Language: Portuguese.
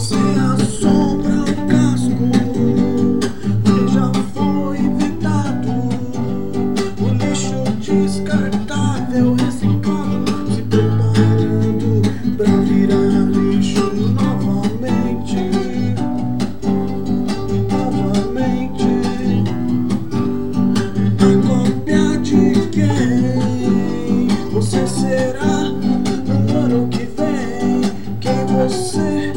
Você assombra o casco que já foi evitado. O lixo descartável reciclado se preparando pra virar lixo novamente. Novamente. A cópia de quem você será no ano que vem? Quem você